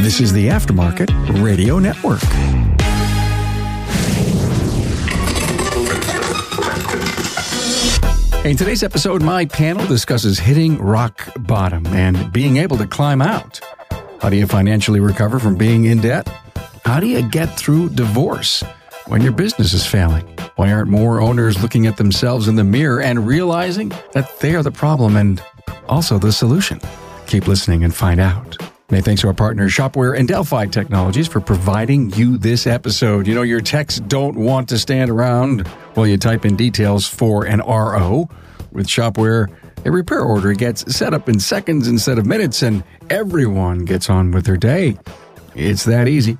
This is the Aftermarket Radio Network. In today's episode, my panel discusses hitting rock bottom and being able to climb out. How do you financially recover from being in debt? How do you get through divorce when your business is failing? Why aren't more owners looking at themselves in the mirror and realizing that they are the problem and also the solution? Keep listening and find out. Many thanks to our partners, Shopware and Delphi Technologies, for providing you this episode. You know, your techs don't want to stand around while you type in details for an RO. With Shopware, a repair order gets set up in seconds instead of minutes, and everyone gets on with their day. It's that easy.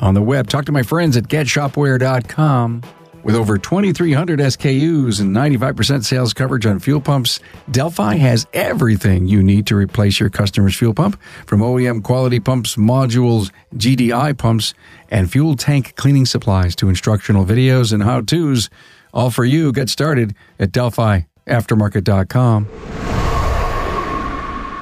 On the web, talk to my friends at getshopware.com. With over 2,300 SKUs and 95% sales coverage on fuel pumps, Delphi has everything you need to replace your customer's fuel pump from OEM quality pumps, modules, GDI pumps, and fuel tank cleaning supplies to instructional videos and how to's. All for you. Get started at DelphiAftermarket.com.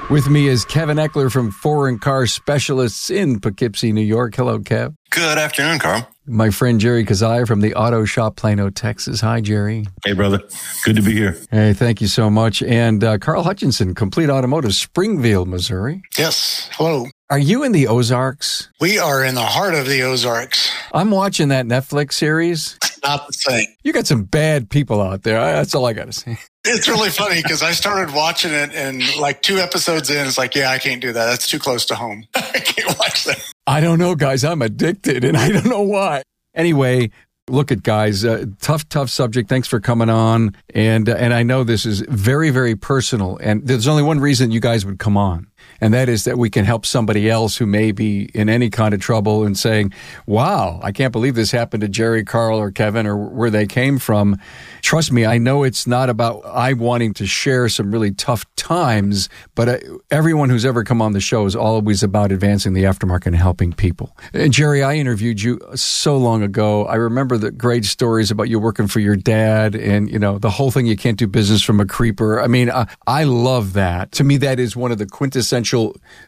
With me is Kevin Eckler from Foreign Car Specialists in Poughkeepsie, New York. Hello, Kev. Good afternoon, Carl. My friend Jerry Kazaya from the Auto Shop Plano, Texas. Hi, Jerry. Hey, brother. Good to be here. Hey, thank you so much. And uh, Carl Hutchinson, Complete Automotive, Springfield, Missouri. Yes. Hello. Are you in the Ozarks? We are in the heart of the Ozarks. I'm watching that Netflix series. Not the same. You got some bad people out there. That's all I got to say. It's really funny because I started watching it and like two episodes in, it's like, yeah, I can't do that. That's too close to home. I can't watch that. I don't know, guys. I'm addicted and I don't know why. Anyway, look at guys, uh, tough, tough subject. Thanks for coming on. And, uh, and I know this is very, very personal. And there's only one reason you guys would come on and that is that we can help somebody else who may be in any kind of trouble and saying, wow, I can't believe this happened to Jerry, Carl, or Kevin, or where they came from. Trust me, I know it's not about I wanting to share some really tough times, but uh, everyone who's ever come on the show is always about advancing the aftermarket and helping people. And Jerry, I interviewed you so long ago. I remember the great stories about you working for your dad and, you know, the whole thing you can't do business from a creeper. I mean, I, I love that. To me, that is one of the quintessential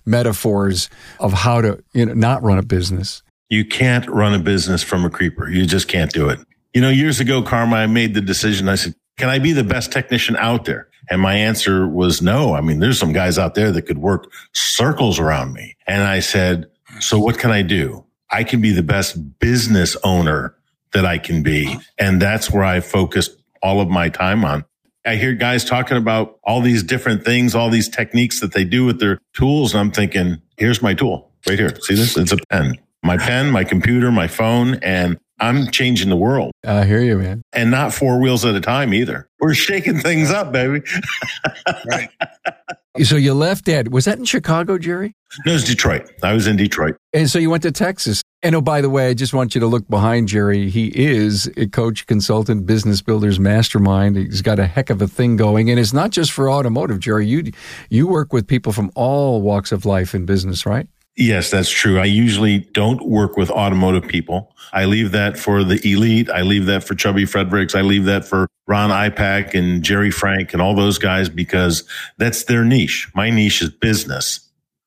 metaphors of how to you know not run a business. You can't run a business from a creeper. You just can't do it. You know, years ago, Carm, I made the decision. I said, can I be the best technician out there? And my answer was no. I mean, there's some guys out there that could work circles around me. And I said, so what can I do? I can be the best business owner that I can be. And that's where I focused all of my time on. I hear guys talking about all these different things, all these techniques that they do with their tools. And I'm thinking, here's my tool right here. See this? It's a pen. My pen, my computer, my phone, and I'm changing the world. I hear you, man. And not four wheels at a time either. We're shaking things up, baby. right. So you left Dad. Was that in Chicago, Jerry? No, it was Detroit. I was in Detroit. And so you went to Texas. And oh, by the way, I just want you to look behind Jerry. He is a coach, consultant, business builders mastermind. He's got a heck of a thing going. And it's not just for automotive, Jerry. You, you work with people from all walks of life in business, right? Yes, that's true. I usually don't work with automotive people. I leave that for the elite. I leave that for Chubby Fredericks. I leave that for Ron Ipach and Jerry Frank and all those guys because that's their niche. My niche is business.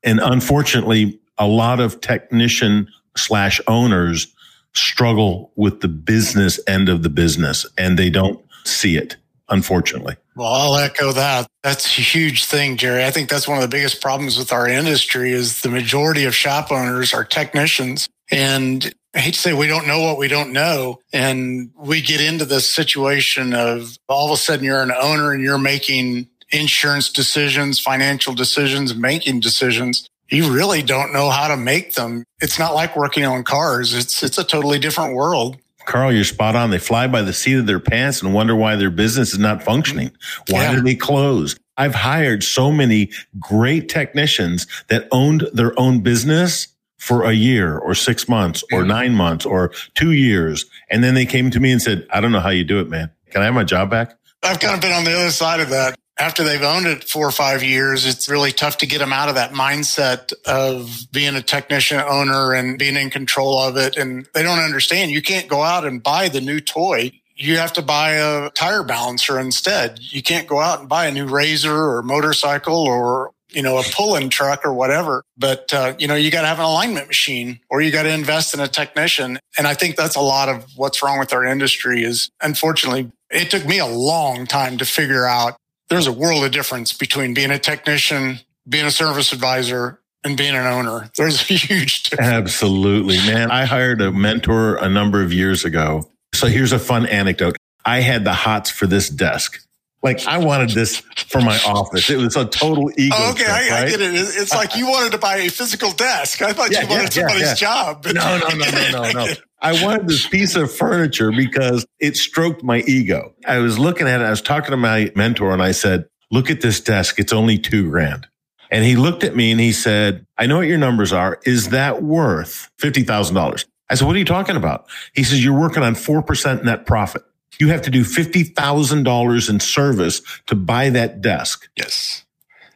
And unfortunately, a lot of technician slash owners struggle with the business end of the business and they don't see it, unfortunately. Well, I'll echo that. That's a huge thing, Jerry. I think that's one of the biggest problems with our industry is the majority of shop owners are technicians. And I hate to say we don't know what we don't know. And we get into this situation of all of a sudden you're an owner and you're making insurance decisions, financial decisions, making decisions. You really don't know how to make them. It's not like working on cars. It's, it's a totally different world. Carl, you're spot on. They fly by the seat of their pants and wonder why their business is not functioning. Why yeah. did they close? I've hired so many great technicians that owned their own business for a year or six months or mm-hmm. nine months or two years. And then they came to me and said, I don't know how you do it, man. Can I have my job back? I've kind of been on the other side of that after they've owned it four or five years, it's really tough to get them out of that mindset of being a technician owner and being in control of it. And they don't understand you can't go out and buy the new toy. You have to buy a tire balancer instead. You can't go out and buy a new razor or motorcycle or you know, a pulling truck or whatever. But, uh, you know, you got to have an alignment machine or you got to invest in a technician. And I think that's a lot of what's wrong with our industry is unfortunately, it took me a long time to figure out there's a world of difference between being a technician, being a service advisor, and being an owner. There's a huge difference. Absolutely, man. I hired a mentor a number of years ago. So here's a fun anecdote. I had the hots for this desk. Like I wanted this for my office. It was a total ego. Oh, okay, trip, I, I get it. It's like you wanted to buy a physical desk. I thought Yeah, you wanted yeah, somebody's yeah. job. No, no, no, no, no, no. I wanted this piece of furniture because it stroked my ego. I was looking at it. I was talking to my mentor and I said, look at this desk. It's only two grand. And he looked at me and he said, I know what your numbers are. Is that worth $50,000? I said, what are you talking about? He says, you're working on 4% net profit. You have to do $50,000 in service to buy that desk. Yes.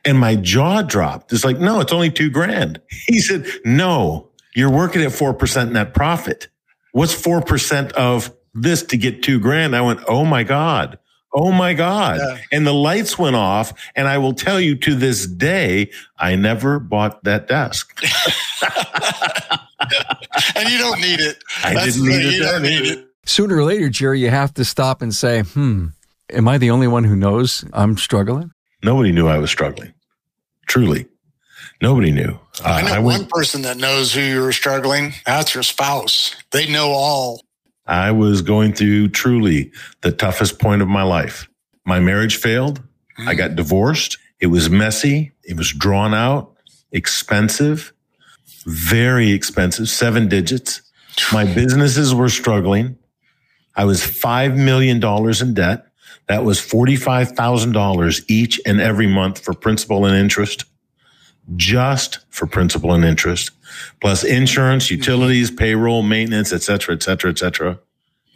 And my jaw dropped. It's like, no, it's only two grand. He said, no, you're working at 4% net profit. What's 4% of this to get two grand? I went, oh my God. Oh my God. Yeah. And the lights went off. And I will tell you to this day, I never bought that desk. And you don't need it. I That's didn't need thing, it You don't need it. Sooner or later, Jerry, you have to stop and say, hmm, am I the only one who knows I'm struggling? Nobody knew I was struggling. Truly. Nobody knew. Uh, I know I one person that knows who you're struggling. That's your spouse. They know all. I was going through truly the toughest point of my life. My marriage failed. I got divorced. It was messy. It was drawn out, expensive, very expensive, seven digits. My businesses were struggling. I was $5 million in debt. That was $45,000 each and every month for principal and interest, just for principal and interest, plus insurance, mm-hmm. utilities, payroll, maintenance, et cetera, et cetera, et cetera.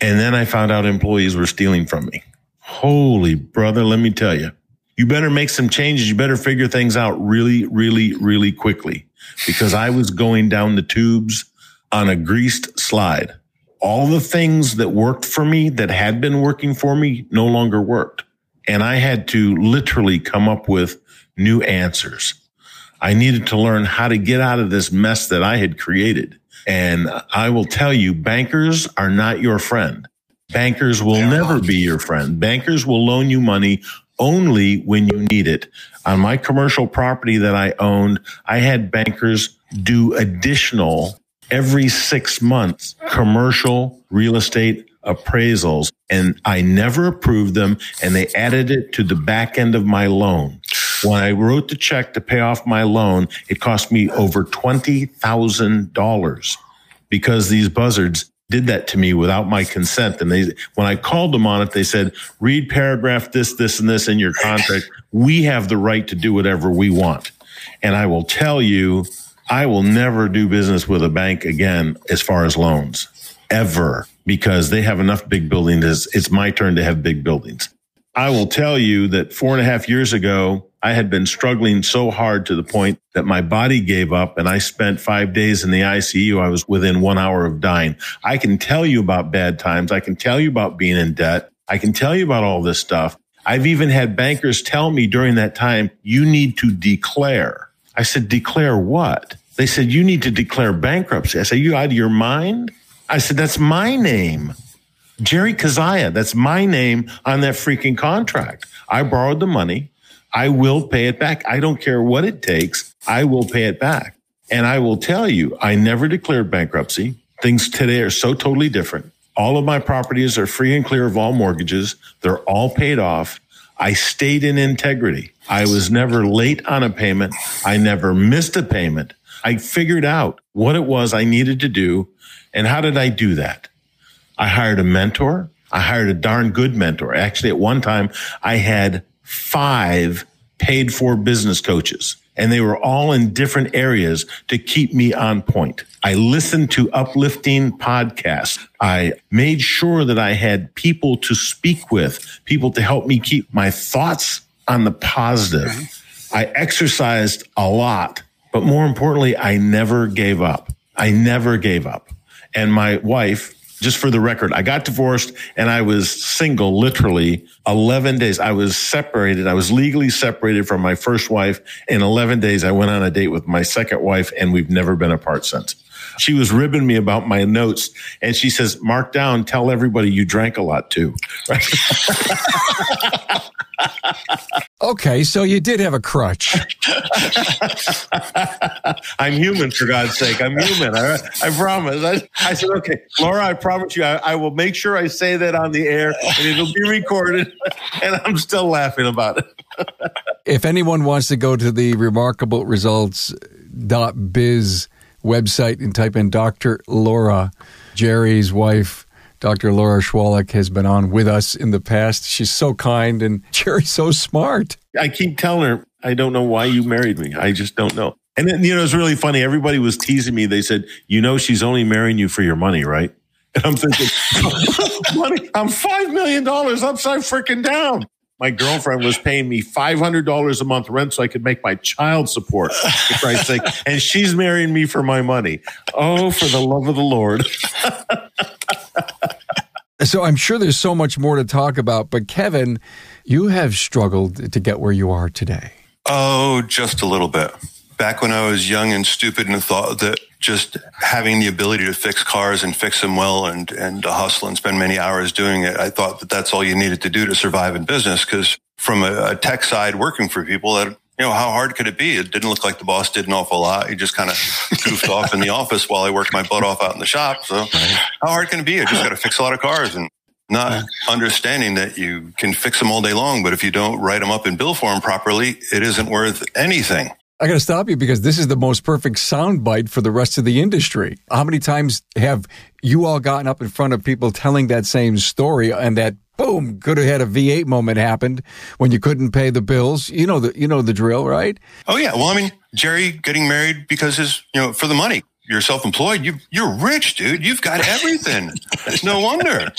And then I found out employees were stealing from me. Holy brother, let me tell you, you better make some changes. You better figure things out really, really, really quickly because I was going down the tubes on a greased slide. All the things that worked for me that had been working for me no longer worked. And I had to literally come up with new answers. I needed to learn how to get out of this mess that I had created. And I will tell you, bankers are not your friend. Bankers will They're never not. be your friend. Bankers will loan you money only when you need it. On my commercial property that I owned, I had bankers do additional every six months commercial real estate appraisals and I never approved them and they added it to the back end of my loan. When I wrote the check to pay off my loan, it cost me over $20,000 because these buzzards did that to me without my consent. And they, when I called them on it, they said, read paragraph this, this, and this in your contract. We have the right to do whatever we want. And I will tell you, I will never do business with a bank again as far as loans ever because they have enough big buildings. It's my turn to have big buildings. I will tell you that four and a half years ago, I had been struggling so hard to the point that my body gave up and I spent five days in the ICU. I was within one hour of dying. I can tell you about bad times. I can tell you about being in debt. I can tell you about all this stuff. I've even had bankers tell me during that time, you need to declare. I said, declare what? They said, you need to declare bankruptcy. I said, you out of your mind? I said, that's my name. Jerry Kazaya, that's my name on that freaking contract. I borrowed the money. I will pay it back. I don't care what it takes. I will pay it back. And I will tell you, I never declared bankruptcy. Things today are so totally different. All of my properties are free and clear of all mortgages. They're all paid off. I stayed in integrity. I was never late on a payment. I never missed a payment. I figured out what it was I needed to do. And how did I do that? I hired a mentor. I hired a darn good mentor. Actually, at one time, I had five paid for business coaches and they were all in different areas to keep me on point. I listened to uplifting podcasts. I made sure that I had people to speak with, people to help me keep my thoughts on the positive. I exercised a lot, but more importantly, I never gave up. I never gave up. And my wife, just for the record, I got divorced and I was single literally 11 days. I was separated. I was legally separated from my first wife. In 11 days, I went on a date with my second wife and we've never been apart since. She was ribbing me about my notes and she says, mark down, tell everybody you drank a lot too. okay, so you did have a crutch. I'm human, for God's sake. I'm human. I, I promise. I, I, said, okay, Laura, I promise you, I, I, will make sure I say that on the air and it'll be recorded. And I'm still laughing about it. if anyone wants to go to the remarkableresults.biz website and type in Dr. Laura, Jerry's wife, Dr. Laura Schwalek has been on with us in the past. She's so kind and Jerry's so smart. I keep telling her, I don't know why you married me. I just don't know. And then, you know, it's really funny. Everybody was teasing me. They said, you know, she's only marrying you for your money, right? And I'm thinking, money, I'm $5 million upside freaking down my girlfriend was paying me $500 a month rent so I could make my child support, for Christ's sake. And she's marrying me for my money. Oh, for the love of the Lord. so I'm sure there's so much more to talk about, but Kevin, you have struggled to get where you are today. Oh, just a little bit. Back when I was young and stupid and thought that just having the ability to fix cars and fix them well and and hustle and spend many hours doing it, I thought that that's all you needed to do to survive in business. Because from a, a, tech side, working for people, that you know, how hard could it be? It didn't look like the boss did an awful lot. He just kind of goofed off in the office while I worked my butt off out in the shop. So how hard can it be? I just got to fix a lot of cars and not understanding that you can fix them all day long, but if you don't write them up in bill form properly, it isn't worth anything. I got to stop you because this is the most perfect soundbite for the rest of the industry. How many times have you all gotten up in front of people telling that same story and that boom could have had a V8 moment happened when you couldn't pay the bills? You know the you know the drill, right? Oh yeah. Well, I mean, Jerry getting married because his you know for the money you're self-employed, you you're rich, dude. You've got everything. It's no wonder,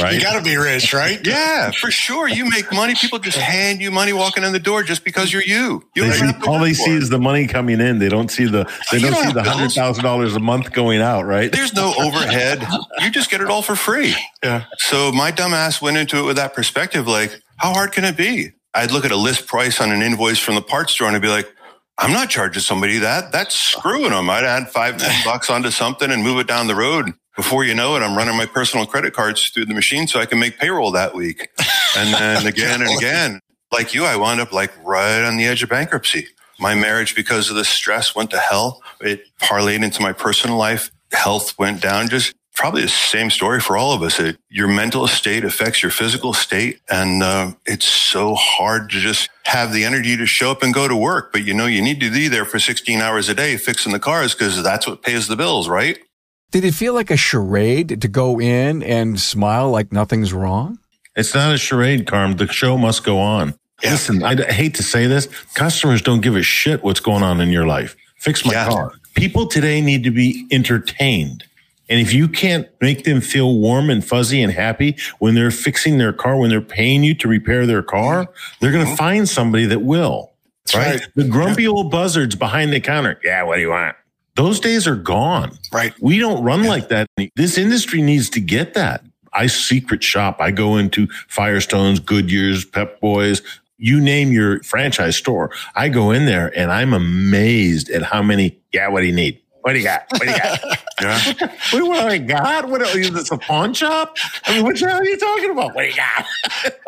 right? You got to be rich, right? Yeah, for sure. You make money. People just hand you money walking in the door just because you're you. you they see, all they see is the money coming in. They don't see the they don't, don't see the hundred thousand dollars a month going out, right? There's no overhead. you just get it all for free. Yeah. So my dumbass went into it with that perspective, like, how hard can it be? I'd look at a list price on an invoice from the parts store and I'd be like, I'm not charging somebody that. That's screwing them. I'd add five, ten bucks onto something and move it down the road. Before you know it, I'm running my personal credit cards through the machine so I can make payroll that week. And then again and again, like you, I wound up like right on the edge of bankruptcy. My marriage, because of the stress, went to hell. It parlayed into my personal life. Health went down. Just probably the same story for all of us. It, your mental state affects your physical state. And uh, it's so hard to just have the energy to show up and go to work. But you know, you need to be there for 16 hours a day fixing the cars because that's what pays the bills, right? Did it feel like a charade to go in and smile like nothing's wrong? It's not a charade, Carm. The show must go on. Yeah. Listen, I hate to say this. Customers don't give a shit what's going on in your life. Fix my yeah. car. People today need to be entertained. And if you can't make them feel warm and fuzzy and happy when they're fixing their car, when they're paying you to repair their car, they're going to mm-hmm. find somebody that will. Right? right? The grumpy old buzzards behind the counter. Yeah, what do you want? Those days are gone. Right. We don't run yeah. like that. This industry needs to get that. I secret shop. I go into Firestones, Goodyear's, Pep Boys, you name your franchise store. I go in there and I'm amazed at how many, yeah, what do you need? What do you got? What do you got? yeah. what, what do I got? What is this a pawn shop? I mean, what the hell are you talking about? What do you got?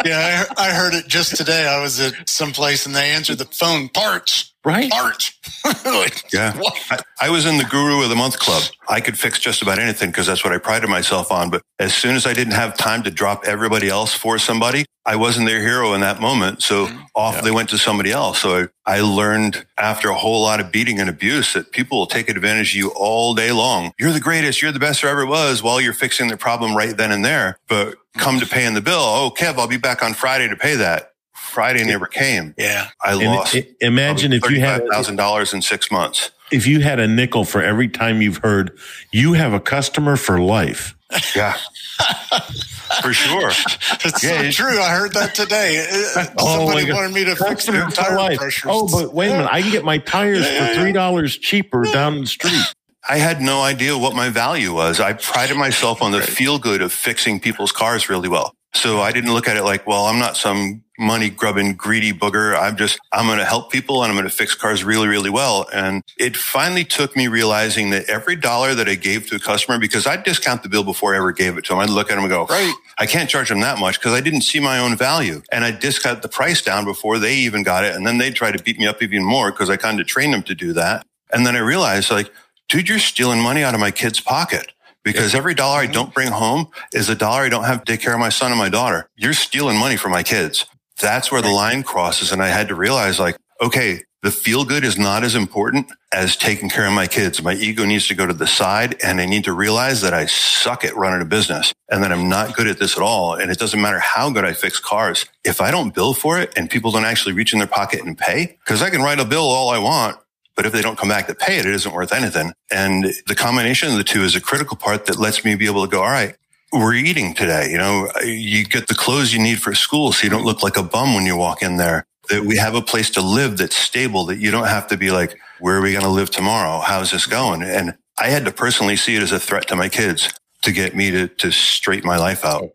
yeah, I, I heard it just today. I was at some place and they answered the phone parts. Right. Art. like, yeah. I, I, was in the Guru of the Month Club. I could fix just about anything because that's what I prided myself on. But as soon as I didn't have time to drop everybody else for somebody, I wasn't their hero in that moment. So mm-hmm. off yeah. they went to somebody else. So I, I learned after a whole lot of beating and abuse that people will take advantage of you all day long. You're the greatest. You're the best there ever was while you're fixing the problem right then and there. But come to paying the bill. Oh, Kev, I'll be back on Friday to pay that. Friday never came. Yeah. I and lost. It, imagine if you had thousand dollars in six months. If you had a nickel for every time you've heard you have a customer for life. Yeah. For sure. It's yeah, so true. I heard that today. Uh, oh Somebody wanted me to fix their tire pressures. Oh, but wait a minute. I can get my tires yeah, for $3 cheaper down the street. I had no idea what my value was. I prided myself on the feel good of fixing people's cars really well. So I didn't look at it like, well, I'm not some money grubbing greedy booger. I'm just, I'm going to help people and I'm going to fix cars really, really well. And it finally took me realizing that every dollar that I gave to a customer, because I'd discount the bill before I ever gave it to them. I'd look at them and go, right, I can't charge them that much because I didn't see my own value. And I discount the price down before they even got it. And then they'd try to beat me up even more because I kind of trained them to do that. And then I realized like, dude, you're stealing money out of my kid's pocket because every dollar I don't bring home is a dollar I don't have to take care of my son and my daughter. You're stealing money from my kids. That's where the line crosses. And I had to realize like, okay, the feel good is not as important as taking care of my kids. My ego needs to go to the side and I need to realize that I suck at running a business and that I'm not good at this at all. And it doesn't matter how good I fix cars. If I don't bill for it and people don't actually reach in their pocket and pay, because I can write a bill all I want, but if they don't come back to pay it, it isn't worth anything. And the combination of the two is a critical part that lets me be able to go, all right, we're eating today. You know, you get the clothes you need for school so you don't look like a bum when you walk in there. That we have a place to live that's stable, that you don't have to be like, where are we going to live tomorrow? How's this going? And I had to personally see it as a threat to my kids to get me to, to straighten my life out.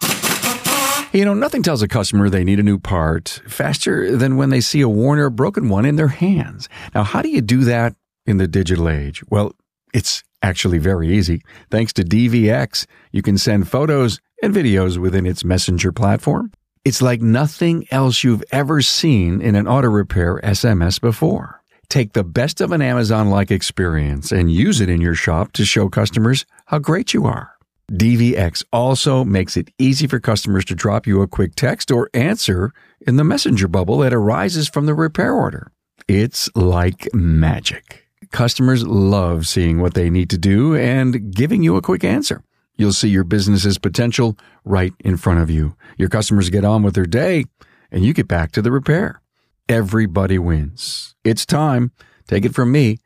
You know, nothing tells a customer they need a new part faster than when they see a worn or broken one in their hands. Now, how do you do that in the digital age? Well, it's actually very easy. Thanks to DVX, you can send photos and videos within its messenger platform. It's like nothing else you've ever seen in an auto repair SMS before. Take the best of an Amazon like experience and use it in your shop to show customers how great you are. DVX also makes it easy for customers to drop you a quick text or answer in the messenger bubble that arises from the repair order. It's like magic. Customers love seeing what they need to do and giving you a quick answer. You'll see your business's potential right in front of you. Your customers get on with their day and you get back to the repair. Everybody wins. It's time. Take it from me.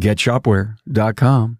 GetShopware.com.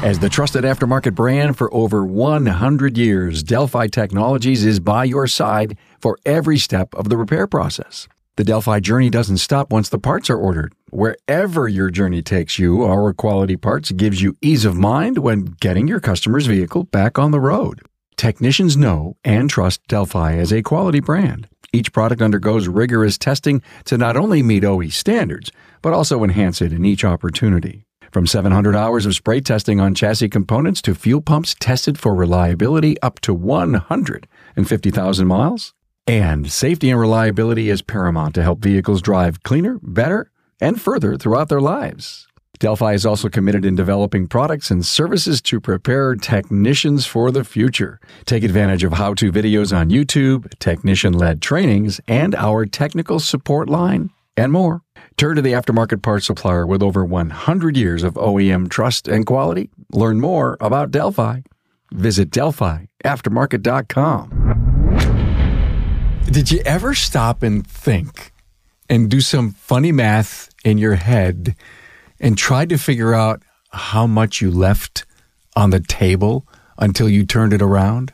As the trusted aftermarket brand for over 100 years, Delphi Technologies is by your side for every step of the repair process. The Delphi journey doesn't stop once the parts are ordered. Wherever your journey takes you, our quality parts gives you ease of mind when getting your customer's vehicle back on the road. Technicians know and trust Delphi as a quality brand. Each product undergoes rigorous testing to not only meet OE standards, but also enhance it in each opportunity. From 700 hours of spray testing on chassis components to fuel pumps tested for reliability up to 150,000 miles. And safety and reliability is paramount to help vehicles drive cleaner, better, and further throughout their lives. Delphi is also committed in developing products and services to prepare technicians for the future. Take advantage of how to videos on YouTube, technician led trainings, and our technical support line, and more. Turn to the aftermarket parts supplier with over 100 years of OEM trust and quality. Learn more about Delphi. Visit DelphiAftermarket.com. Did you ever stop and think and do some funny math in your head and try to figure out how much you left on the table until you turned it around?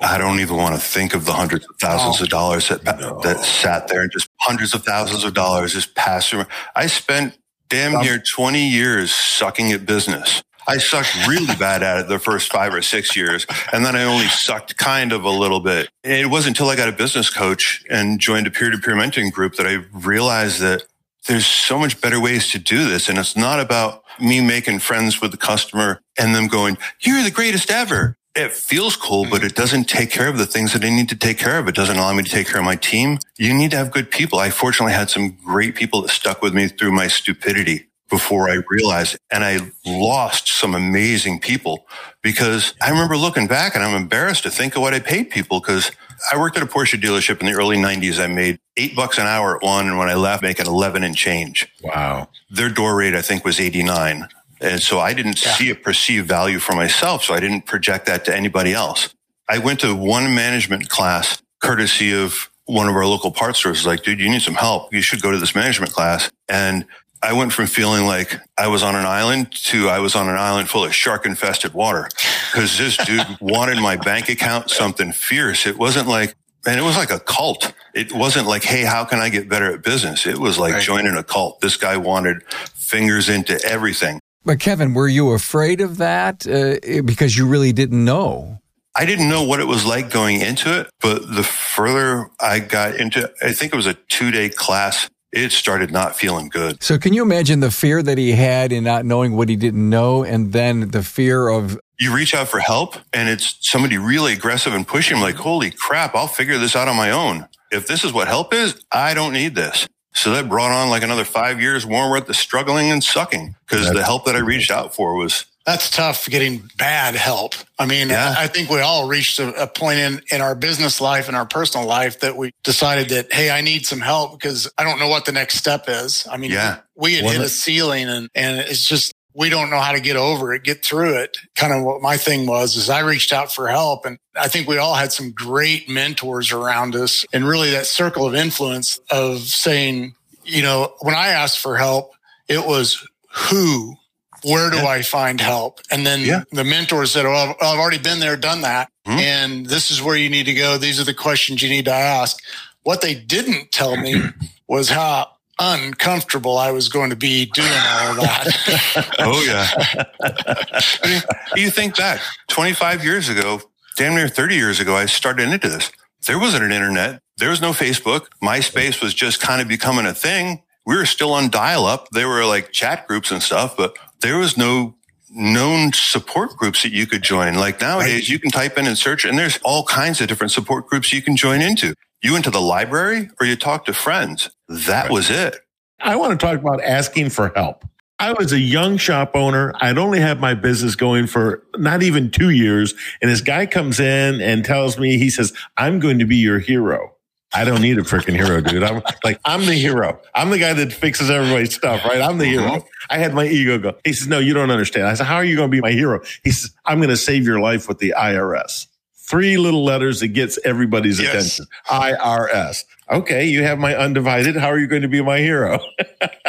I don't even want to think of the hundreds of thousands oh, of dollars that no. that sat there and just hundreds of thousands of dollars just passed through. I spent damn um, near 20 years sucking at business. I sucked really bad at it the first five or six years. And then I only sucked kind of a little bit. It wasn't until I got a business coach and joined a peer to peer mentoring group that I realized that there's so much better ways to do this. And it's not about me making friends with the customer and them going, you're the greatest ever it feels cool, but it doesn't take care of the things that I need to take care of. It doesn't allow me to take care of my team. You need to have good people. I fortunately had some great people that stuck with me through my stupidity before I realized. And I lost some amazing people because I remember looking back and I'm embarrassed to think of what I paid people because I worked at a Porsche dealership in the early 90s. I made eight bucks an hour at one. And when I left, making 11 and change. Wow. Their door rate, I think, was 89. And so I didn't yeah. see a perceived value for myself. So I didn't project that to anybody else. I went to one management class courtesy of one of our local parts stores. Like, dude, you need some help. You should go to this management class. And I went from feeling like I was on an island to I was on an island full of shark infested water because this dude wanted my bank account something fierce. It wasn't like, and it was like a cult. It wasn't like, Hey, how can I get better at business? It was like right. joining a cult. This guy wanted fingers into everything. But Kevin, were you afraid of that uh, because you really didn't know? I didn't know what it was like going into it, but the further I got into I think it was a two day class, it started not feeling good. So can you imagine the fear that he had in not knowing what he didn't know and then the fear of you reach out for help and it's somebody really aggressive and pushing him like, holy crap, I'll figure this out on my own. If this is what help is, I don't need this. So that brought on like another five years more at the struggling and sucking because the help that I reached out for was that's tough getting bad help. I mean, yeah. I think we all reached a, a, point in, in our business life and our personal life that we decided that, Hey, I need some help because I don't know what the next step is. I mean, yeah. we had hit a ceiling and, and it's just, we don't know how to get over it, get through it. Kind of what my thing was is I reached out for help and I think we all had some great mentors around us and really that circle of influence of saying, you know, when I asked for help, it was who where do yeah. I find help? And then yeah. the mentors said, well, I've already been there, done that. Mm-hmm. And this is where you need to go. These are the questions you need to ask. What they didn't tell me was how uncomfortable I was going to be doing all of that. oh yeah. I mean, you think back 25 years ago, damn near 30 years ago, I started into this. There wasn't an internet. There was no Facebook. MySpace was just kind of becoming a thing. We were still on dial up. There were like chat groups and stuff, but there was no known support groups that you could join. Like nowadays, right. you can type in and search, and there's all kinds of different support groups you can join into. You went to the library or you talked to friends. That right. was it. I want to talk about asking for help. I was a young shop owner. I'd only had my business going for not even two years. And this guy comes in and tells me, he says, I'm going to be your hero. I don't need a freaking hero, dude. I'm like, I'm the hero. I'm the guy that fixes everybody's stuff, right? I'm the hero. Mm-hmm. I had my ego go. He says, no, you don't understand. I said, how are you going to be my hero? He says, I'm going to save your life with the IRS. Three little letters that gets everybody's yes. attention. IRS. Okay. You have my undivided. How are you going to be my hero?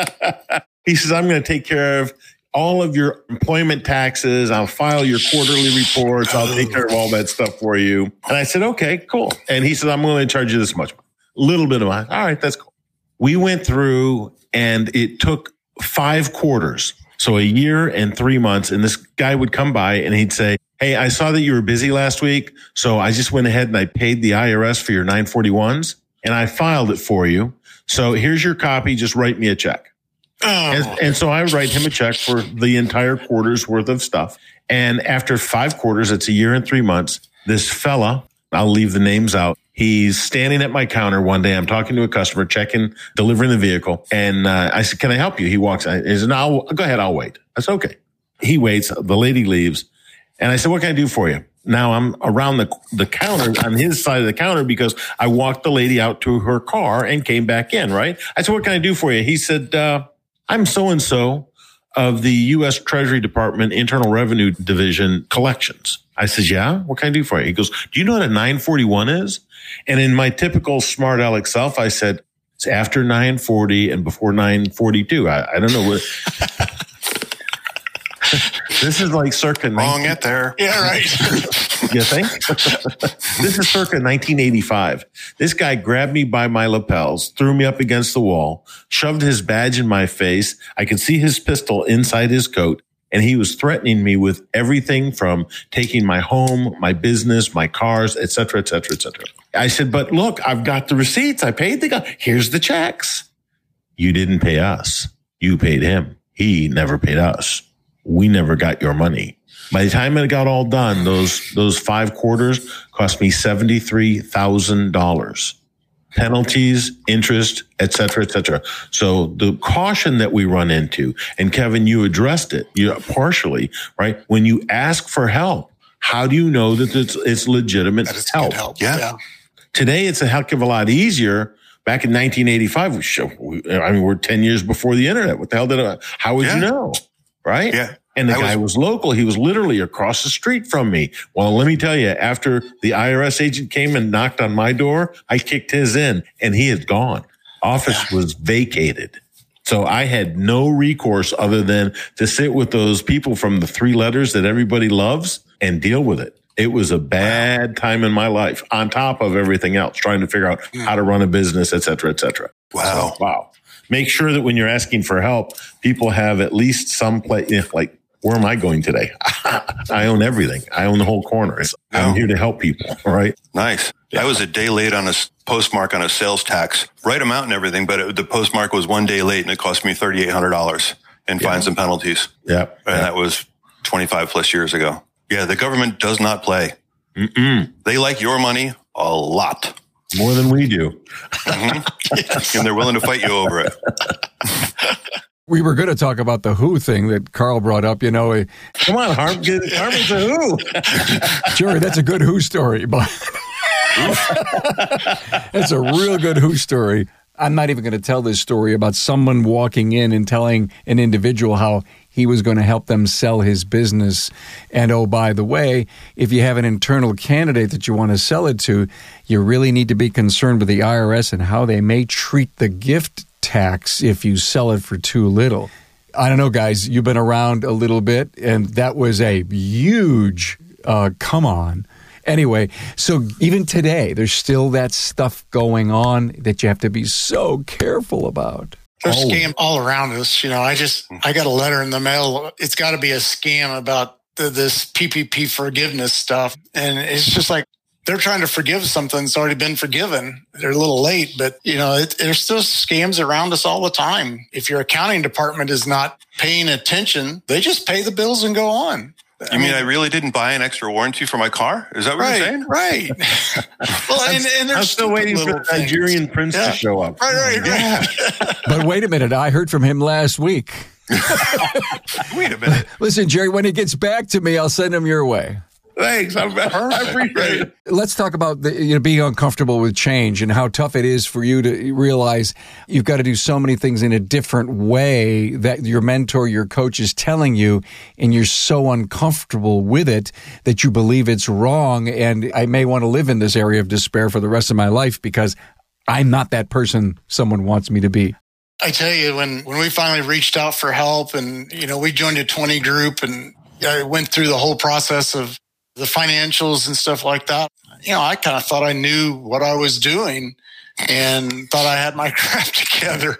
he says, I'm going to take care of all of your employment taxes. I'll file your quarterly reports. I'll take care of all that stuff for you. And I said, okay, cool. And he said, I'm going to charge you this much. A little bit of money. All right, that's cool. We went through and it took five quarters. So a year and three months. And this guy would come by and he'd say, Hey, I saw that you were busy last week. So I just went ahead and I paid the IRS for your 941s and I filed it for you. So here's your copy. Just write me a check. Oh. And, and, so I write him a check for the entire quarter's worth of stuff. And after five quarters, it's a year and three months, this fella, I'll leave the names out. He's standing at my counter one day. I'm talking to a customer, checking, delivering the vehicle. And uh, I said, Can I help you? He walks I, He said, No, go ahead. I'll wait. I said, Okay. He waits. The lady leaves. And I said, What can I do for you? Now I'm around the, the counter on his side of the counter because I walked the lady out to her car and came back in, right? I said, What can I do for you? He said, uh, I'm so and so of the U.S. Treasury Department Internal Revenue Division collections. I said, yeah, what can I do for you? He goes, do you know what a 941 is? And in my typical smart aleck self, I said, it's after 940 and before 942. I, I don't know what. this is like circa. Wrong 19- it there. Yeah, right. you think? this is circa 1985. This guy grabbed me by my lapels, threw me up against the wall, shoved his badge in my face. I could see his pistol inside his coat. And he was threatening me with everything from taking my home, my business, my cars, et cetera, et cetera, et cetera. I said, but look, I've got the receipts. I paid the guy. Here's the checks. You didn't pay us. You paid him. He never paid us. We never got your money. By the time it got all done, those those five quarters cost me seventy three thousand dollars, penalties, interest, et cetera, et cetera. So the caution that we run into, and Kevin, you addressed it, you partially right when you ask for help. How do you know that it's, it's legitimate it's help? help? Yeah. yeah. Today, it's a heck of a lot easier back in 1985 we show, i mean we're 10 years before the internet what the hell did i how would yeah. you know right yeah and the I guy was, was, local. He was literally across the street from me. Well, let me tell you, after the IRS agent came and knocked on my door, I kicked his in and he had gone. Office was vacated. So I had no recourse other than to sit with those people from the three letters that everybody loves and deal with it. It was a bad time in my life on top of everything else, trying to figure out how to run a business, et cetera, et cetera. Wow. So, wow. Make sure that when you're asking for help, people have at least some place, eh, you know, like, where am I going today? I own everything. I own the whole corner. I'm here to help people. Right. Nice. I was a day late on a postmark on a sales tax, right amount and everything, but it, the postmark was one day late and it cost me $3,800 in fines and penalties. Yeah. And that was 25 plus years ago. Yeah. The government does not play. Mm-mm. They like your money a lot. More than we do. And they're willing to fight you over it. We were going to talk about the Who thing that Carl brought up. You know, eh, Come on, Harm. Get Harmon's a who. Jerry, that's a good Who story, but that's a real good Who story. I'm not even going to tell this story about someone walking in and telling an individual how he was going to help them sell his business. And oh, by the way, if you have an internal candidate that you want to sell it to, you really need to be concerned with the IRS and how they may treat the gift tax if you sell it for too little. I don't know, guys. You've been around a little bit, and that was a huge uh, come on. Anyway, so even today, there's still that stuff going on that you have to be so careful about. There's Oh. scam all around us. You know, I just hmm. I got a letter in the mail. It's got to be a scam about the, this PPP forgiveness stuff, and it's just like they're trying to forgive something that's already been forgiven. They're a little late, but you know, it, there's still scams around us all the time. If your accounting department is not paying attention, they just pay the bills and go on. You mean I really didn't buy an extra warranty for my car? Is that what you're saying? right, right. well, and, and I'm still waiting for little the things. Nigerian prince Yeah. to show up. Right, right, right. But wait a minute, I heard from him last week. Wait a minute. Listen, Jerry, when he gets back to me, I'll send him your way. Thanks. I'm, I appreciate it. Let's talk about the, you know, being uncomfortable with change and how tough it is for you to realize you've got to do so many things in a different way that your mentor, your coach is telling you, and you're so uncomfortable with it that you believe it's wrong. And I may want to live in this area of despair for the rest of my life because I'm not that person someone wants me to be. I tell you, when, when we finally reached out for help and, you know, we joined a 20 group and I went through the whole process of the financials and stuff like that, you know, I kind of thought I knew what I was doing and thought I had my crap together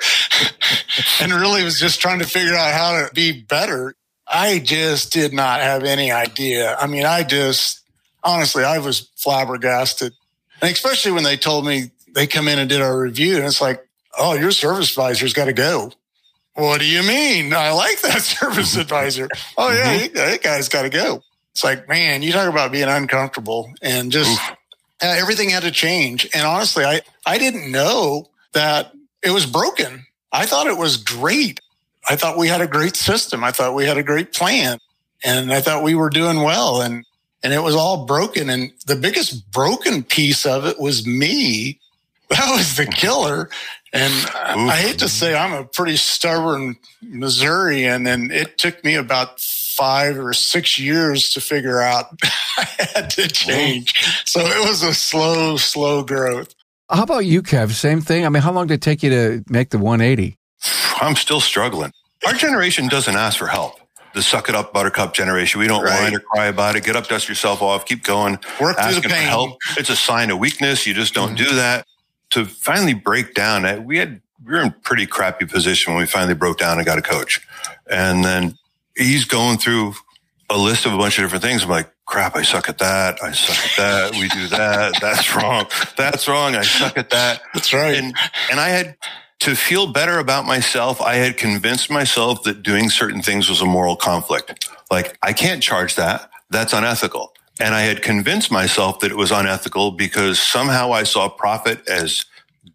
and really was just trying to figure out how to be better. I just did not have any idea. I mean, I just, honestly, I was flabbergasted. And especially when they told me they come in and did our review and it's like, oh, your service advisor's got to go. What do you mean? I like that service advisor. Oh yeah, he- that guy's got to go. It's like, man, you talk about being uncomfortable and just uh, everything had to change. And honestly, I, I didn't know that it was broken. I thought it was great. I thought we had a great system. I thought we had a great plan and I thought we were doing well and, and it was all broken. And the biggest broken piece of it was me. That was the killer. And I, I hate to say I'm a pretty stubborn Missourian, and it took me about five or six years to figure out I had to change. So it was a slow, slow growth. How about you, Kev? Same thing. I mean, how long did it take you to make the 180? I'm still struggling. Our generation doesn't ask for help. The suck it up buttercup generation. We don't Right. whine or cry about it. Get up, dust yourself off, keep going. Work through the Asking for pain. help. It's a sign of weakness. You just don't mm-hmm. do that. To finally break down, we had we were in a pretty crappy position when we finally broke down and got a coach. And then he's going through a list of a bunch of different things. I'm like, crap, I suck at that. I suck at that. We do that. That's wrong. That's wrong. I suck at that That's right. and and I had to feel better about myself. I had convinced myself that doing certain things was a moral conflict. Like I can't charge that. That's unethical. And I had convinced myself that it was unethical because somehow I saw profit as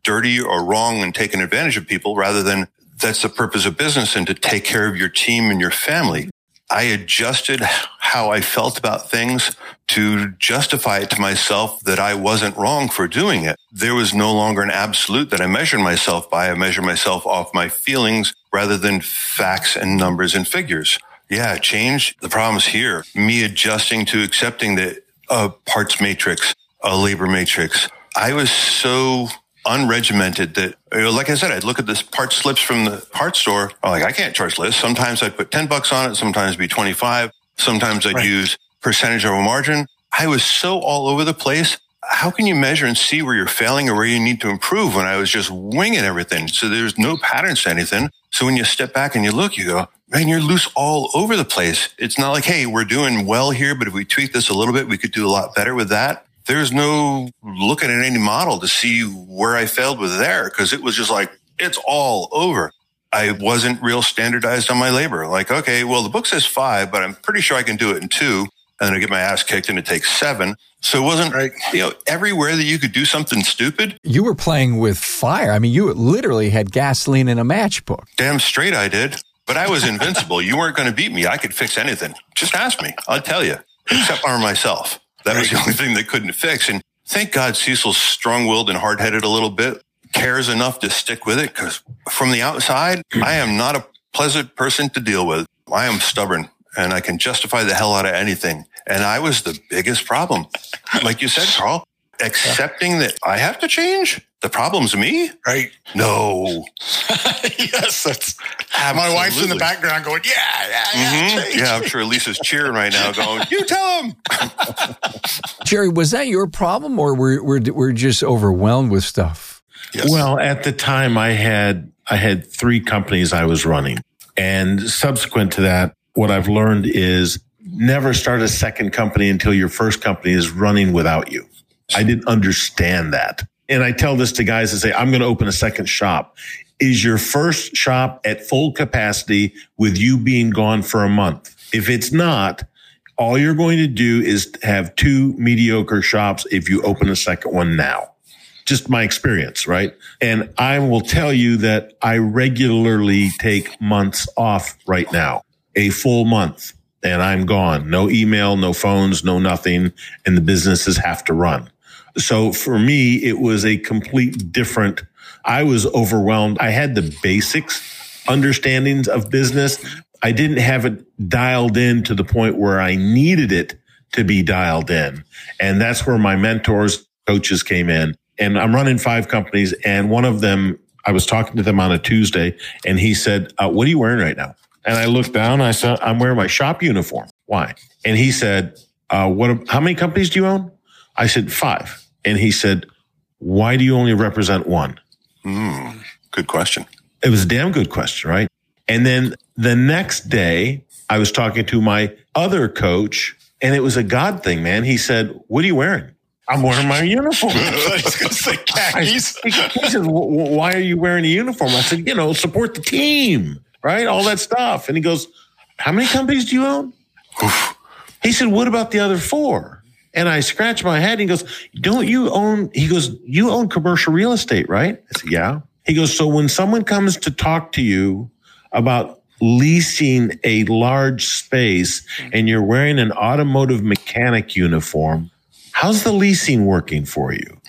dirty or wrong and taking advantage of people rather than that's the purpose of business and to take care of your team and your family. I adjusted how I felt about things to justify it to myself that I wasn't wrong for doing it. There was no longer an absolute that I measured myself by. I measured myself off my feelings rather than facts and numbers and figures. Yeah, change. The problem's here. Me adjusting to accepting that a parts matrix, a labor matrix. I was so unregimented that, you know, like I said, I'd look at this part slips from the parts store. I'm like, I can't charge list. Sometimes I'd put 10 bucks on it. Sometimes it'd be 25. Sometimes I'd Right. use percentage of a margin. I was so all over the place. How can you measure and see where you're failing or where you need to improve when I was just winging everything? So there's no patterns to anything. So when you step back and you look, you go, man, you're loose all over the place. It's not like, hey, we're doing well here, but if we tweak this a little bit, we could do a lot better with that. There's no looking at any model to see where I failed with there because it was just like, it's all over. I wasn't real standardized on my labor. Like, okay, well, the book says five, but I'm pretty sure I can do it in two. And then I get my ass kicked and it takes seven. So it wasn't, right. you know, everywhere that you could do something stupid. You were playing with fire. I mean, you literally had gasoline in a matchbook. Damn straight I did. But I was invincible. you weren't going to beat me. I could fix anything. Just ask me. I'll tell you, except arm myself. That was the only thing they couldn't fix. And thank God Cecil's strong willed and hard headed a little bit, cares enough to stick with it. Cause from the outside, I am not a pleasant person to deal with. I am stubborn and I can justify the hell out of anything. And I was the biggest problem. Like you said, Carl, accepting that I have to change. The problem's me, right? No. yes, that's Absolutely. my wife's in the background going, "Yeah, yeah, yeah." Mm-hmm. Yeah, I'm sure Lisa's cheering right now, going, "You tell him." Jerry, was that your problem, or were we're we're just overwhelmed with stuff? Yes. Well, at the time, I had I had three companies I was running, and subsequent to that, what I've learned is never start a second company until your first company is running without you. I didn't understand that. And I tell this to guys and say, I'm going to open a second shop. Is your first shop at full capacity with you being gone for a month? If it's not, all you're going to do is have two mediocre shops if you open a second one now. Just my experience, right? And I will tell you that I regularly take months off right now, a full month, and I'm gone. No email, no phones, no nothing. And the businesses have to run. So for me, it was a complete different, I was overwhelmed. I had the basics understandings of business. I didn't have it dialed in to the point where I needed it to be dialed in. And that's where my mentors, coaches came in. And I'm running five companies and one of them, I was talking to them on a Tuesday and he said, uh, what are you wearing right now? And I looked down, I said, I'm wearing my shop uniform. Why? And he said, uh, what, how many companies do you own? I said, five. And he said, why do you only represent one? Mm, good question. It was a damn good question, right? And then the next day I was talking to my other coach and it was a God thing, man. He said, what are you wearing? I'm wearing my uniform. Going to say khakis. he said, why are you wearing a uniform? I said, you know, support the team, right? All that stuff. And he goes, how many companies do you own? he said, what about the other four? And I scratch my head. And he goes, don't you own, he goes, you own commercial real estate, right? I said, yeah. He goes, so when someone comes to talk to you about leasing a large space and you're wearing an automotive mechanic uniform, how's the leasing working for you?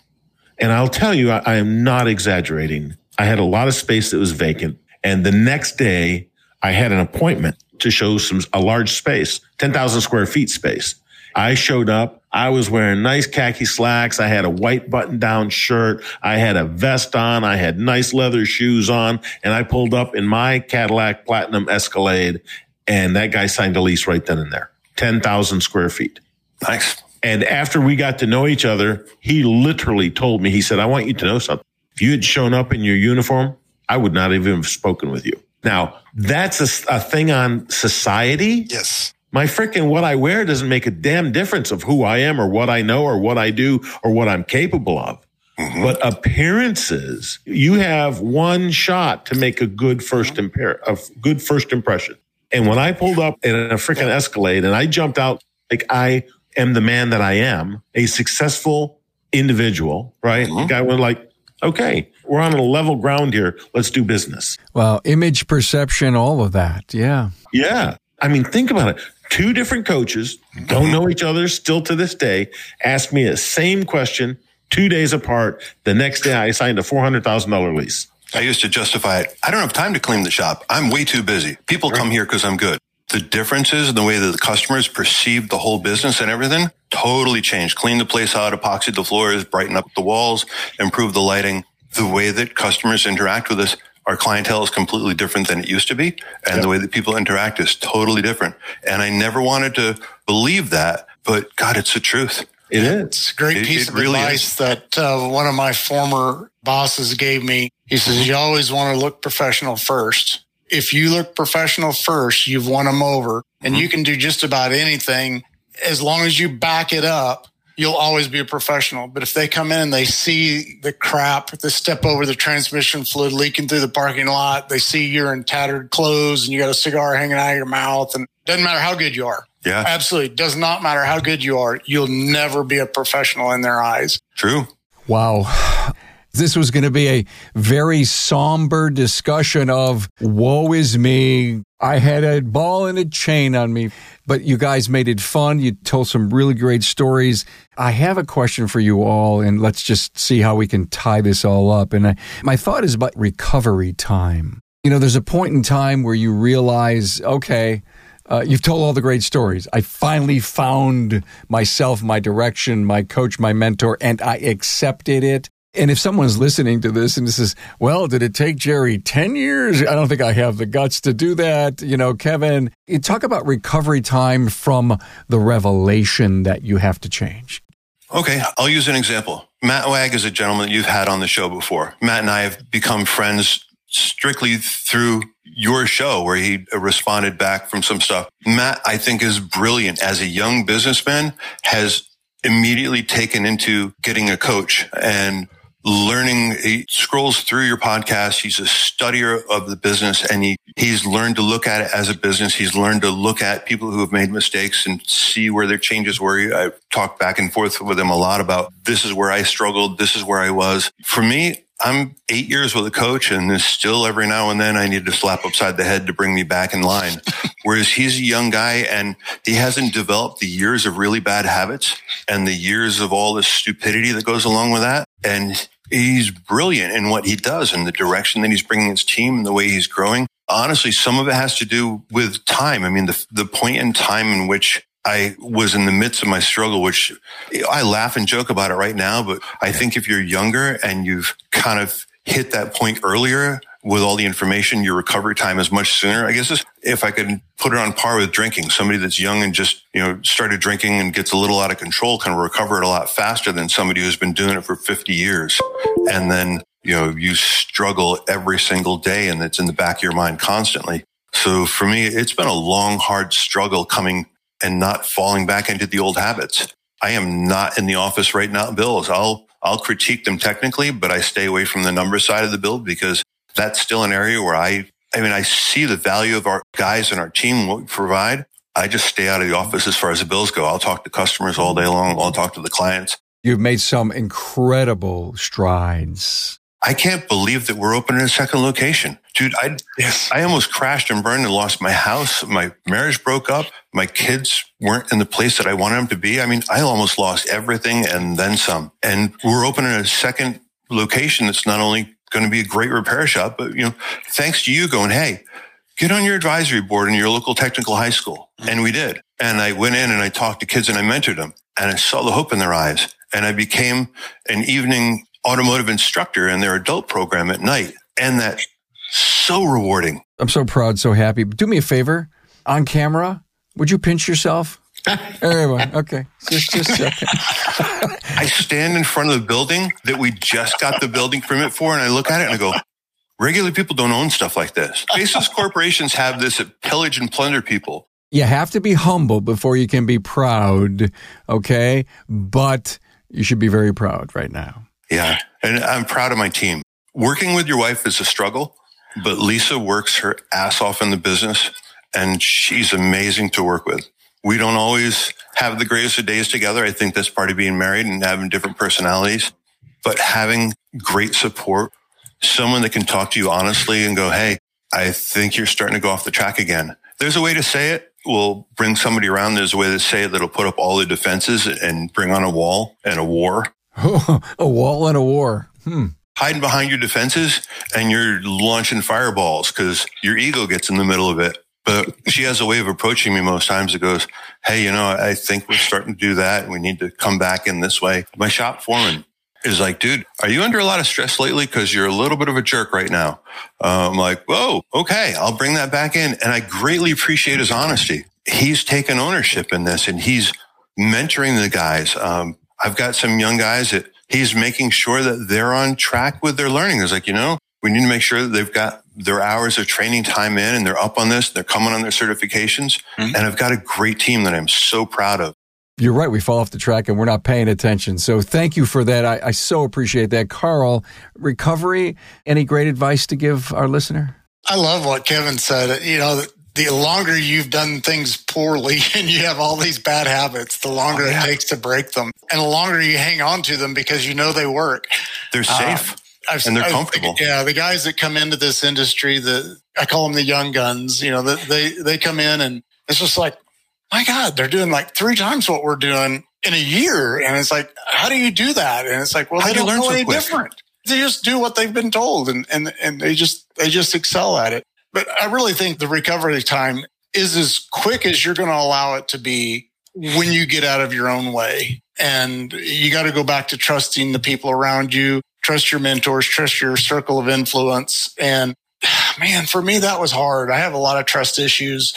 And I'll tell you, I, I am not exaggerating. I had a lot of space that was vacant. And the next day I had an appointment to show some, a large space, 10,000 square feet space. I showed up. I was wearing nice khaki slacks. I had a white button down shirt. I had a vest on. I had nice leather shoes on and I pulled up in my Cadillac Platinum Escalade and that guy signed a lease right then and there. 10,000 square feet. Nice. And after we got to know each other, he literally told me, he said, I want you to know something. If you had shown up in your uniform, I would not even have spoken with you. Now, that's a, a thing on society. Yes my freaking what I wear doesn't make a damn difference of who I am or what I know or what I do or what I'm capable of. Mm-hmm. But appearances, you have one shot to make a good first impar- a good first impression. And when I pulled up in a freaking Escalade and I jumped out like I am the man that I am, a successful individual, right? Mm-hmm. The guy went like, okay, we're on a level ground here. Let's do business. Well, image perception, all of that. Yeah. Yeah. I mean, think about it two different coaches, don't know each other still to this day, Ask me the same question two days apart. The next day I signed a $400,000 lease. I used to justify it. I don't have time to clean the shop. I'm way too busy. People come here because I'm good. The differences in the way that the customers perceive the whole business and everything totally changed. Clean the place out, epoxy the floors, brighten up the walls, improve the lighting. The way that customers interact with us our clientele is completely different than it used to be. And yep. the way that people interact is totally different. And I never wanted to believe that, but God, it's the truth. It is. Great It- piece it of really advice that uh, one of my former bosses gave me. He says, You always want to look professional first. If you look professional first, you've won them over and you can do just about anything as long as you back it up. You'll always be a professional. But if they come in and they see the crap, they step over the transmission fluid leaking through the parking lot, they see you're in tattered clothes and you got a cigar hanging out of your mouth, and doesn't matter how good you are. Yeah, Absolutely. Does not matter how good you are. You'll never be a professional in their eyes. true. Wow. This was going to be a very somber discussion of woe is me. I had a ball and a chain on me, but you guys made it fun. You told some really great stories. I have a question for you all, and let's just see how we can tie this all up. And I, my thought is about recovery time. You know, there's a point in time where you realize, okay, uh, you've told all the great stories. I finally found myself, my direction, my coach, my mentor, and I accepted it. And if someone's listening to this and says, well, did it take Jerry 10 years? I don't think I have the guts to do that. You know, Kevin, you talk about recovery time from the revelation that you have to change. Okay, I'll use an example. Matt Wag is a gentleman that you've had on the show before. Matt and I have become friends strictly through your show where he responded back from some stuff. Matt, I think is brilliant as a young businessman, has immediately taken into getting a coach and learning. He scrolls through your podcast. He's a studier of the business and he, he's learned to look at it as a business. He's learned to look at people who have made mistakes and see where their changes were. I've talked back and forth with him a lot about this is where I struggled. This is where I was. For me, I'm eight years with a coach and there's still every now and then I need to slap upside the head to bring me back in line. Whereas he's a young guy and he hasn't developed the years of really bad habits and the years of all the stupidity that goes along with that. And he's brilliant in what he does and the direction that he's bringing his team and the way he's growing. Honestly, some of it has to do with time. I mean, the, the point in time in which I was in the midst of my struggle, which I laugh and joke about it right now. But I think if you're younger and you've kind of hit that point earlier with all the information, your recovery time is much sooner. I guess this, if I could put it on par with drinking, somebody that's young and just, you know, started drinking and gets a little out of control can recover it a lot faster than somebody who's been doing it for 50 years. And then, you know, you struggle every single day and it's in the back of your mind constantly. So for me, it's been a long, hard struggle coming and not falling back into the old habits. I am not in the office right now, bills. I'll, I'll critique them technically, but I stay away from the number side of the bill because that's still an area where I, I mean, I see the value of our guys and our team, what we provide. I just stay out of the office as far as the bills go. I'll talk to customers all day long. I'll talk to the clients. You've made some incredible strides. I can't believe that we're opening a second location. Dude, I, Yes. I almost crashed and burned and lost my house. My marriage broke up. My kids weren't in the place that I wanted them to be. I mean, I almost lost everything and then some. And we're opening a second location that's not only going to be a great repair shop, but you know, thanks to you going, Hey, get on your advisory board in your local technical high school. Mm-hmm. And we did. And I went in and I talked to kids and I mentored them and I saw the hope in their eyes. And I became an evening automotive instructor in their adult program at night. And that so rewarding. I'm so proud, so happy. Do me a favor on camera. Would you pinch yourself? Everyone, okay. Just, just checking. I stand in front of the building that we just got the building permit for, and I look at it and I go, regular people don't own stuff like this. Faceless corporations have this pillage and plunder people. You have to be humble before you can be proud, okay? But you should be very proud right now. Yeah. And I'm proud of my team. Working with your wife is a struggle, but Lisa works her ass off in the business and she's amazing to work with. We don't always have the greatest of days together. I think that's part of being married and having different personalities, but having great support, someone that can talk to you honestly and go, Hey, I think you're starting to go off the track again. There's a way to say it. We'll bring somebody around. There's a way to say it that'll put up all the defenses and bring on a wall and a war. a wall and a war. Hmm. hiding behind your defenses and you're launching fireballs because your ego gets in the middle of it. But she has a way of approaching me most times that goes, Hey, you know, I think we're starting to do that. We need to come back in this way. My shop foreman is like, dude, are you under a lot of stress lately? Cause you're a little bit of a jerk right now. Uh, I'm like, whoa, okay, I'll bring that back in. And I greatly appreciate his honesty. He's taken ownership in this and he's mentoring the guys. Um, I've got some young guys that he's making sure that they're on track with their learning. It's like, you know, we need to make sure that they've got their hours of training time in and they're up on this. They're coming on their certifications. Mm-hmm. And I've got a great team that I'm so proud of. You're right. We fall off the track and we're not paying attention. So thank you for that. I, I so appreciate that. Carl, recovery, any great advice to give our listener? I love what Kevin said. You know, the longer you've done things poorly and you have all these bad habits, the longer oh, yeah. it takes to break them. And the longer you hang on to them because you know they work. They're safe. Um, I've, and they're comfortable. yeah, the guys that come into this industry, the I call them the young guns. You know, the, they they come in and it's just like, my God, they're doing like three times what we're doing in a year, and it's like, how do you do that? And it's like, well, how they don't know so any quick? different. They just do what they've been told, and and and they just they just excel at it. But I really think the recovery time is as quick as you're going to allow it to be when you get out of your own way. And you got to go back to trusting the people around you, trust your mentors, trust your circle of influence. And man, for me, that was hard. I have a lot of trust issues.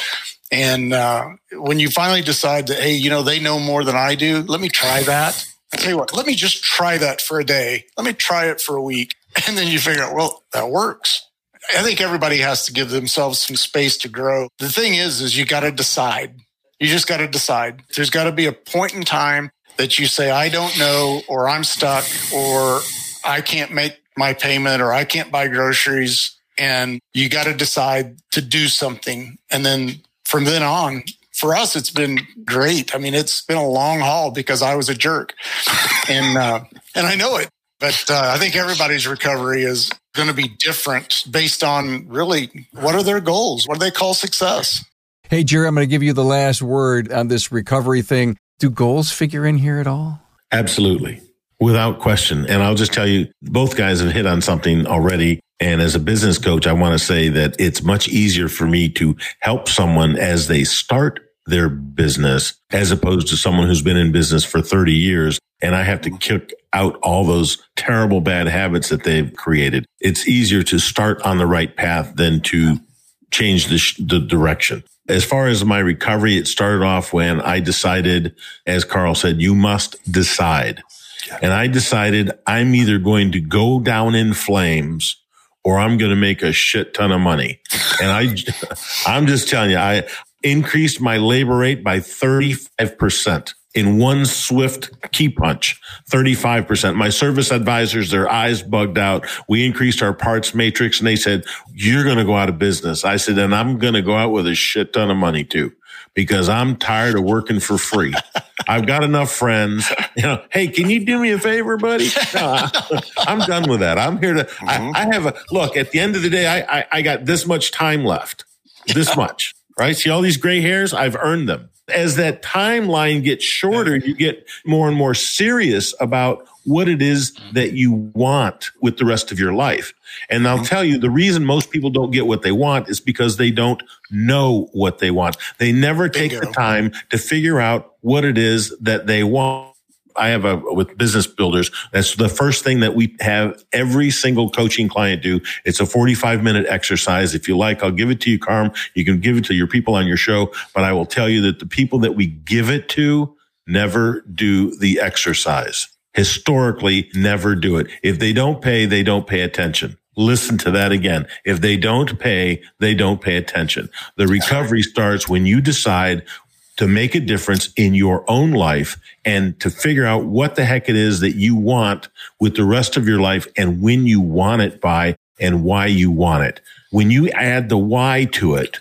And uh, when you finally decide that, hey, you know, they know more than I do, let me try that. I tell you what, let me just try that for a day. Let me try it for a week. And then you figure out, well, that works. I think everybody has to give themselves some space to grow. The thing is, is you got to decide. You just got to decide. There's got to be a point in time that you say, I don't know, or I'm stuck, or I can't make my payment, or I can't buy groceries. And you got to decide to do something. And then from then on, for us, it's been great. I mean, it's been a long haul because I was a jerk, and uh, and I know it. But uh, I think everybody's recovery is going to be different based on really what are their goals? What do they call success? Hey, Jerry, I'm going to give you the last word on this recovery thing. Do goals figure in here at all? Absolutely. Without question. And I'll just tell you, both guys have hit on something already. And as a business coach, I want to say that it's much easier for me to help someone as they start their business as opposed to someone who's been in business for 30 years and I have to kick out all those terrible bad habits that they've created. It's easier to start on the right path than to change the, sh- the direction. As far as my recovery, it started off when I decided, as Carl said, you must decide. And I decided I'm either going to go down in flames or I'm going to make a shit ton of money. And I, I'm just telling you, I increased my labor rate by 35% in one swift key punch, 35%. My service advisors, their eyes bugged out. We increased our parts matrix and they said, you're going to go out of business. I said, and I'm going to go out with a shit ton of money too, because I'm tired of working for free. I've got enough friends. You know, hey, can you do me a favor, buddy? No, I'm done with that. I'm here to, mm-hmm. I, I, have a look at the end of the day. I, I, I got this much time left, this much, right? See all these gray hairs? I've earned them as that timeline gets shorter, you get more and more serious about what it is that you want with the rest of your life. And I'll mm-hmm. tell you, the reason most people don't get what they want is because they don't know what they want. They never take Bingo. the time to figure out what it is that they want. I have a with business builders. That's the first thing that we have every single coaching client do. It's a 45 minute exercise. If you like, I'll give it to you, Carm. You can give it to your people on your show, but I will tell you that the people that we give it to never do the exercise. Historically, never do it. If they don't pay, they don't pay attention. Listen to that again. If they don't pay, they don't pay attention. The recovery starts when you decide to make a difference in your own life and to figure out what the heck it is that you want with the rest of your life and when you want it by and why you want it. When you add the why to it,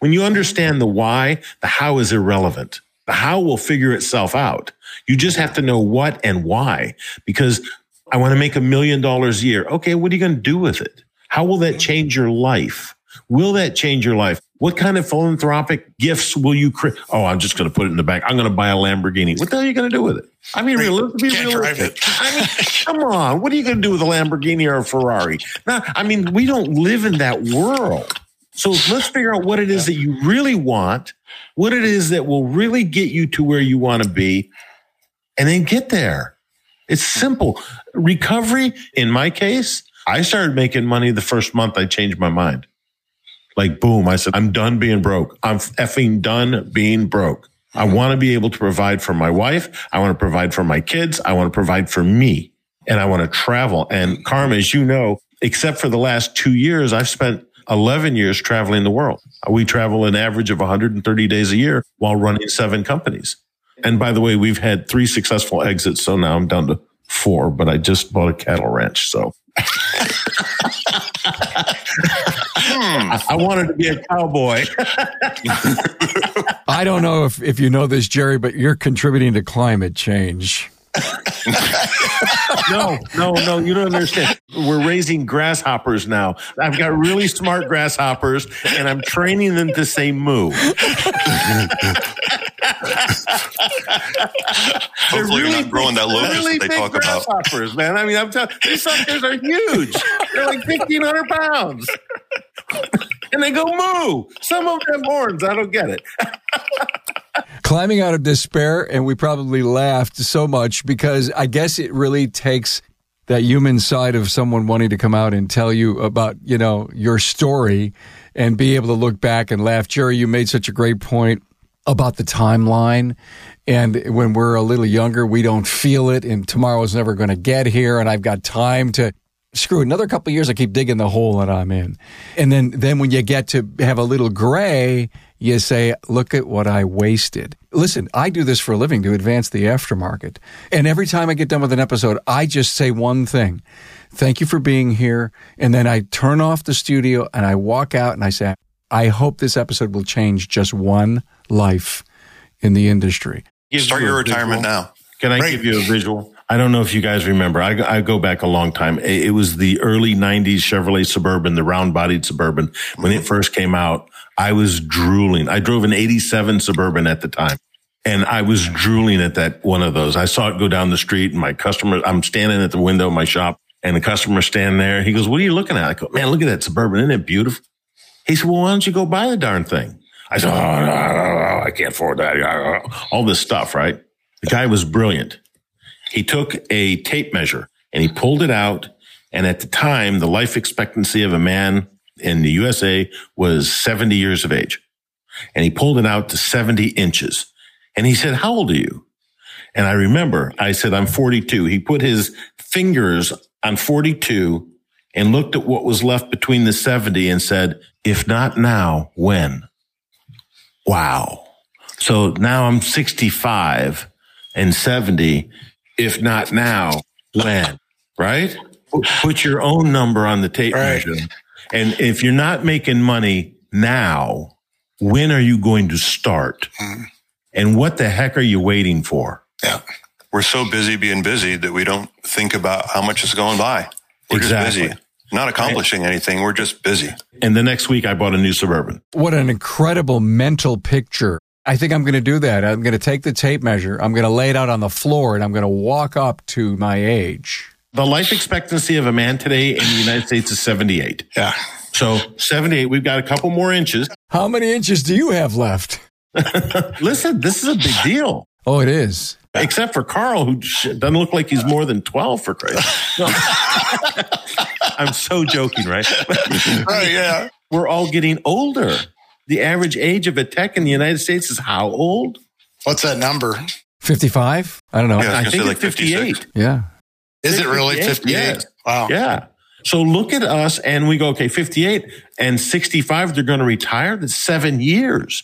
when you understand the why, the how is irrelevant. The how will figure itself out. You just have to know what and why because I want to make a million dollars a year. Okay. What are you going to do with it? How will that change your life? Will that change your life? What kind of philanthropic gifts will you create? Oh, I'm just going to put it in the bank. I'm going to buy a Lamborghini. What the hell are you going to do with it? I mean, realistic, realistic. I mean, come on. What are you going to do with a Lamborghini or a Ferrari? Now, I mean, we don't live in that world. So let's figure out what it is that you really want, what it is that will really get you to where you want to be, and then get there. It's simple. Recovery, in my case, I started making money the first month I changed my mind. Like, boom, I said, I'm done being broke. I'm effing done being broke. I mm-hmm. want to be able to provide for my wife. I want to provide for my kids. I want to provide for me and I want to travel. And Carm, as you know, except for the last two years, I've spent 11 years traveling the world. We travel an average of 130 days a year while running seven companies. And by the way, we've had three successful exits. So now I'm down to four, but I just bought a cattle ranch. So hmm. I wanted to be a cowboy. I don't know if, if you know this, Jerry, but you're contributing to climate change. no, no, no, you don't understand. We're raising grasshoppers now. I've got really smart grasshoppers and I'm training them to say moo. Hopefully, really you're not growing that locust really that they talk about. Grasshoppers, man. I mean, I'm telling these suckers are huge. They're like 1,500 pounds. and they go moo. Some of them horns. I don't get it. Climbing out of despair, and we probably laughed so much because I guess it really takes that human side of someone wanting to come out and tell you about, you know, your story and be able to look back and laugh. Jerry, you made such a great point about the timeline. And when we're a little younger, we don't feel it, and tomorrow's never going to get here, and I've got time to screw another couple years. I keep digging the hole that I'm in, and then then when you get to have a little gray, you say, "Look at what I wasted." Listen, I do this for a living to advance the aftermarket, and every time I get done with an episode, I just say one thing: "Thank you for being here," and then I turn off the studio and I walk out and I say, "I hope this episode will change just one." life in the industry. Start your retirement now. Can I give you a visual? I don't know if you guys remember. I, I, go back a long time. It was the early 90s Chevrolet Suburban, the round bodied Suburban. When it mm-hmm. first came out, I was drooling. I drove an 87 Suburban at the time. And I was drooling at that one of those. I saw it go down the street and my customer, I'm standing at the window of my shop and the customer standing there. He goes, what are you looking at? I go, man, look at that Suburban. Isn't it beautiful? He said, well, why don't you go buy the darn thing? I said, oh, no, no, no, I can't afford that. All this stuff, right? The guy was brilliant. He took a tape measure and he pulled it out. And at the time, the life expectancy of a man in the USA was 70 years of age. And he pulled it out to 70 inches. And he said, how old are you? And I remember I said, I'm 42. He put his fingers on 42 and looked at what was left between the 70 and said, if not now, when? Wow. So now I'm 65 and 70. If not now, when? Right? Put your own number on the tape right. measure. And if you're not making money now, when are you going to start? Mm. And what the heck are you waiting for? Yeah. We're so busy being busy that we don't think about how much is going by. We're exactly. just busy not accomplishing anything. We're just busy. And the next week, I bought a new Suburban. What an incredible mental picture. I think I'm going to do that. I'm going to take the tape measure, I'm going to lay it out on the floor, and I'm going to walk up to my age. The life expectancy of a man today in the United States is 78. Yeah. So 78, we've got a couple more inches. How many inches do you have left? Listen, this is a big deal. Oh, it is. Except for Carl, who doesn't look like he's more than 12 for Christ. No. I'm so joking, right? right, yeah. We're all getting older. The average age of a tech in the United States is how old? What's that number? 55? I don't know. Yeah, I, I think it's like 58. Yeah. Is it really 58? Yes. Wow. Yeah. So look at us and we go, okay, 58 and 65, they're going to retire. That's seven years.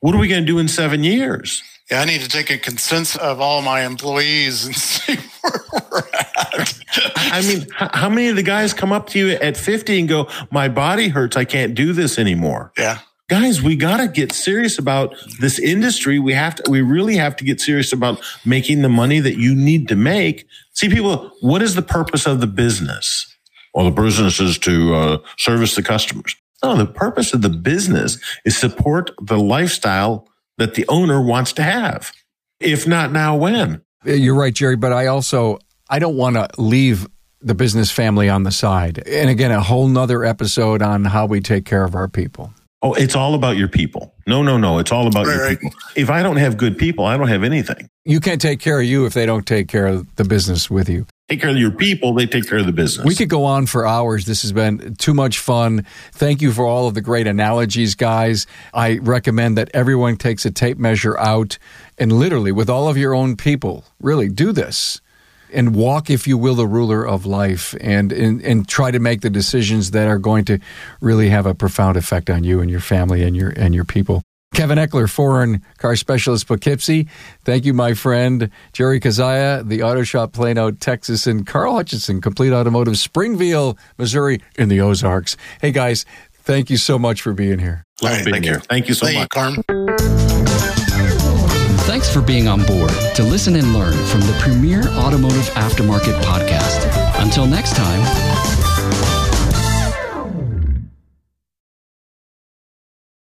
What are we going to do in seven years? Yeah, I need to take a consensus of all my employees and see where we're at. I mean, how many of the guys come up to you at 50 and go, my body hurts. I can't do this anymore. Yeah. Guys, we got to get serious about this industry. We have to, we really have to get serious about making the money that you need to make. See, people, what is the purpose of the business? Well, the business is to uh, service the customers. No, the purpose of the business is support the lifestyle that the owner wants to have. If not now, when? You're right, Jerry, but I also I don't want to leave the business family on the side. And again, a whole nother episode on how we take care of our people. Oh, it's all about your people. No, no, no. It's all about right, your people. If I don't have good people, I don't have anything. You can't take care of you if they don't take care of the business with you. Take care of your people, they take care of the business. We could go on for hours. This has been too much fun. Thank you for all of the great analogies, guys. I recommend that everyone takes a tape measure out and literally, with all of your own people, really do this and walk, if you will, the ruler of life and, and, and try to make the decisions that are going to really have a profound effect on you and your family and your, and your people. Kevin Eckler, foreign car specialist, Poughkeepsie. Thank you, my friend. Jerry Kazaya, the auto shop Plano, Texas, and Carl Hutchinson, complete automotive, Springfield, Missouri, in the Ozarks. Hey, guys, thank you so much for being here. Love being thank here. you. Thank you so Thank much. Carm. Thanks for being on board to listen and learn from the premier automotive aftermarket podcast. Until next time.